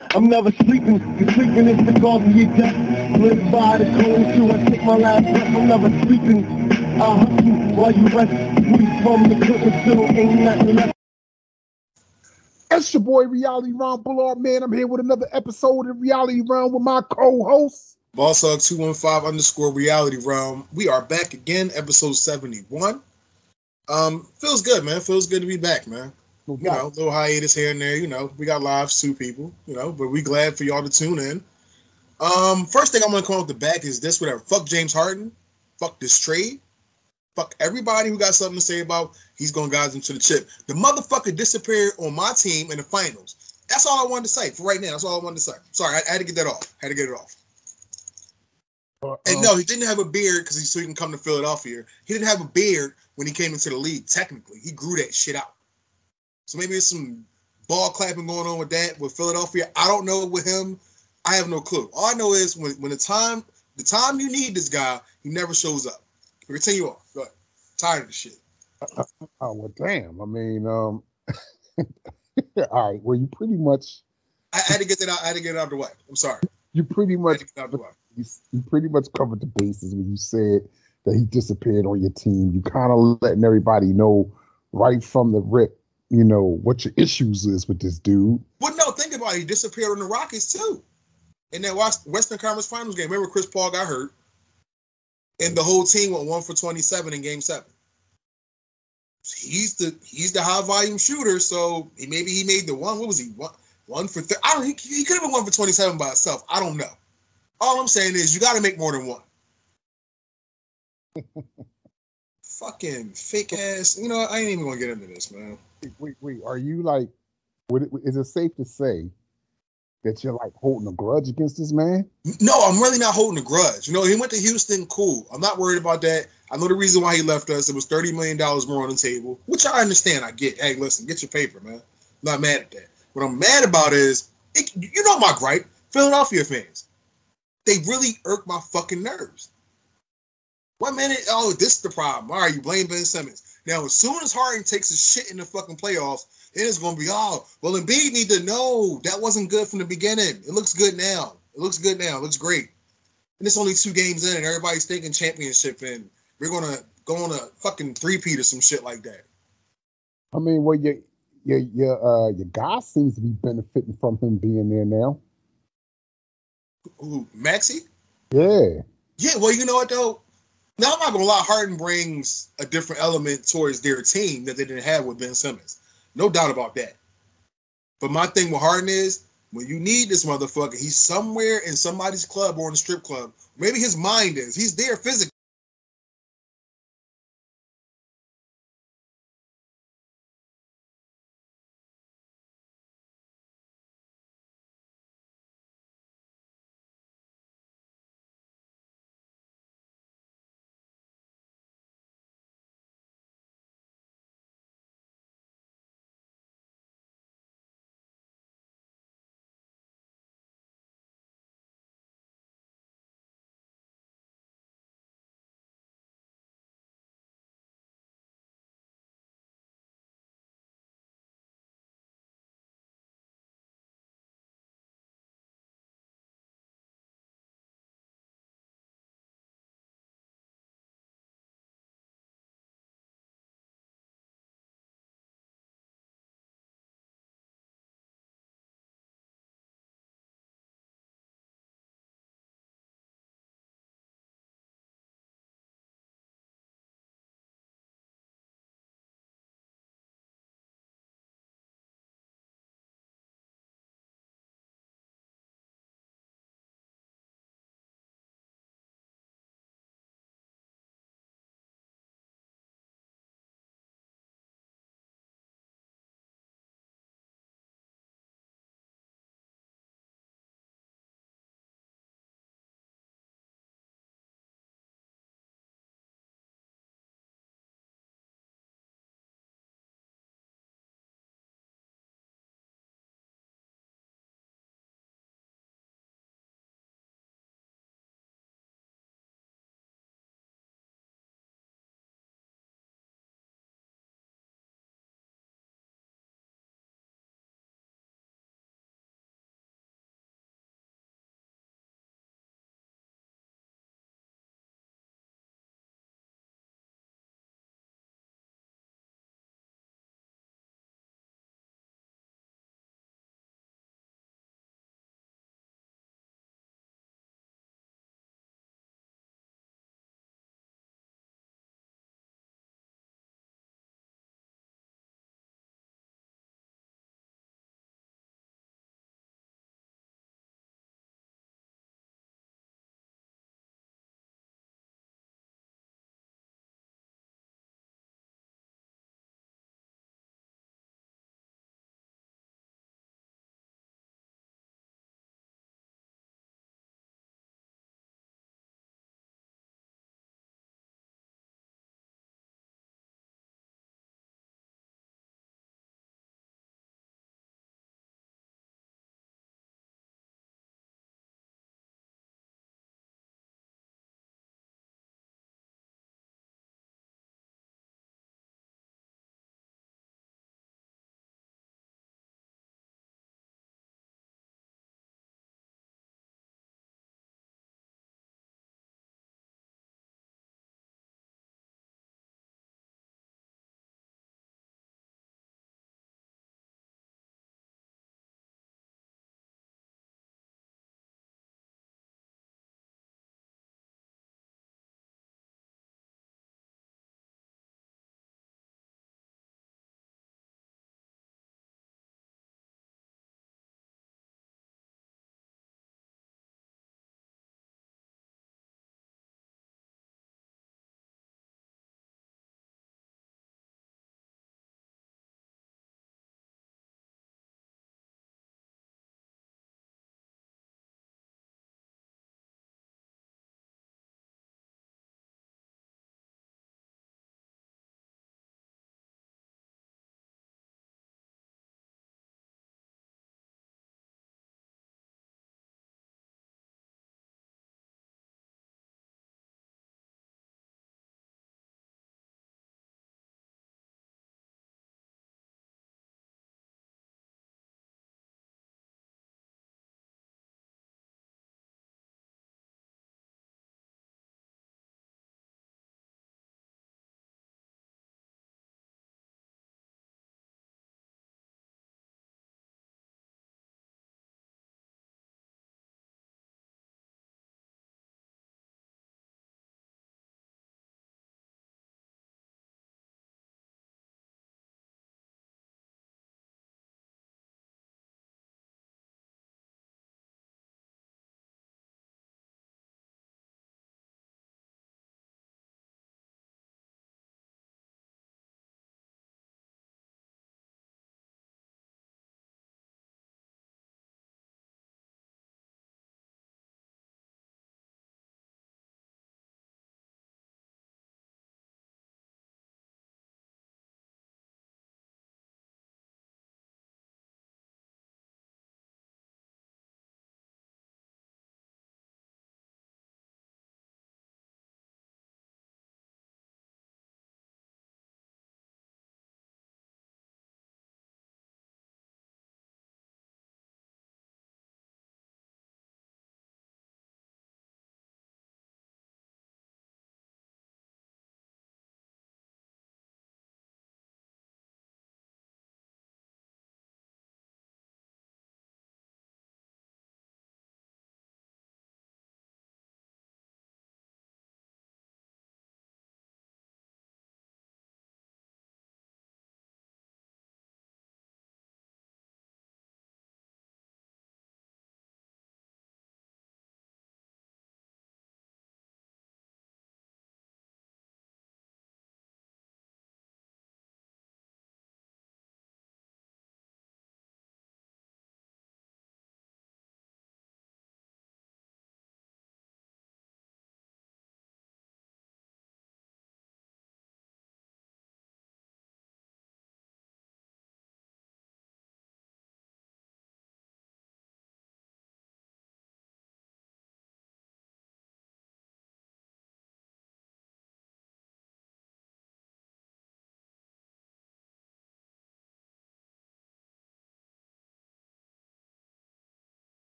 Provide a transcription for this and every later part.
I'm never sleeping, cause sleeping is the cause of your death. Live by the code too, I take my last breath, I'm never sleeping. I'll hunt you while you rest, we from the clip still ain't nothing left. It's your boy Reality Ron Bullard, man. I'm here with another episode of Reality Realm with my co-host. Ballsog 215 underscore reality realm. We are back again, episode 71. Um, feels good, man. Feels good to be back, man. No You know, doubt. little hiatus here and there, you know. We got lives, two people, you know, but we glad for y'all to tune in. Um, first thing I'm gonna call off the back is this whatever. Fuck James Harden. Fuck this trade. Fuck everybody who got something to say about he's gonna guide them to the chip. The motherfucker disappeared on my team in the finals. That's all I wanted to say for right now. That's all I wanted to say. Sorry, I, I had to get that off. had to get it off. And Um, no, he didn't have a beard because he so he can come to Philadelphia. He didn't have a beard when he came into the league. Technically, he grew that shit out. So maybe there's some ball clapping going on with that with Philadelphia. I don't know with him. I have no clue. All I know is when when the time the time you need this guy, he never shows up. But continue on. Go ahead. Tired of the shit. oh well, damn. I mean, um, all right. Well, you pretty much, I had to get that out. I had to get it out of the way. I'm sorry. you pretty much, get out of the way. you, you pretty much covered the bases when you said that he disappeared on your team. You kind of letting everybody know right from the rip, you know, what your issues is with this dude. Well, no, think about it. He disappeared on the Rockets too. In that West- Western Conference Finals game, remember Chris Paul got hurt, and the whole team went one for twenty-seven in Game Seven. He's the he's the high volume shooter, so he, maybe he made the one. What was he one one for? Th- I don't. He, he could have been one for twenty-seven by himself. I don't know. All I'm saying is you got to make more than one. Fucking fake ass. You know, I ain't even gonna get into this, man. Wait, wait. Are you like, would it, is it safe to say that you're like holding a grudge against this man? No, I'm really not holding a grudge. You know, he went to Houston, cool. I'm not worried about that. I know the reason why he left us. It was $30 million more on the table, which I understand. I get. Hey, listen, get your paper, man. I'm not mad at that. What I'm mad about is, it, you know my gripe, Philadelphia fans. They really irk my fucking nerves. One minute, oh, this is the problem. All right, you blame Ben Simmons. Now, as soon as Harden takes his shit in the fucking playoffs, then it's going to be, oh, well, Embiid need to know that wasn't good from the beginning. It looks good now. It looks good now. It looks great. And it's only two games in, and everybody's thinking championship, and we're going to go on a fucking three-peat or some shit like that. I mean, well, your your your uh your guy seems to be benefiting from him being there now. Ooh, Maxey? Yeah, Yeah, well, you know what, though? Now, I'm not to lie. Harden brings a different element towards their team that they didn't have with Ben Simmons. No doubt about that. But my thing with Harden is, when you need this motherfucker, he's somewhere in somebody's club or in a strip club. Maybe his mind is. He's there physically.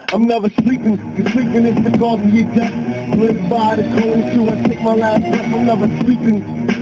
I'm never sleeping, sleeping is the cause of your death. Live by the code, so I take my last breath. I'm never sleeping.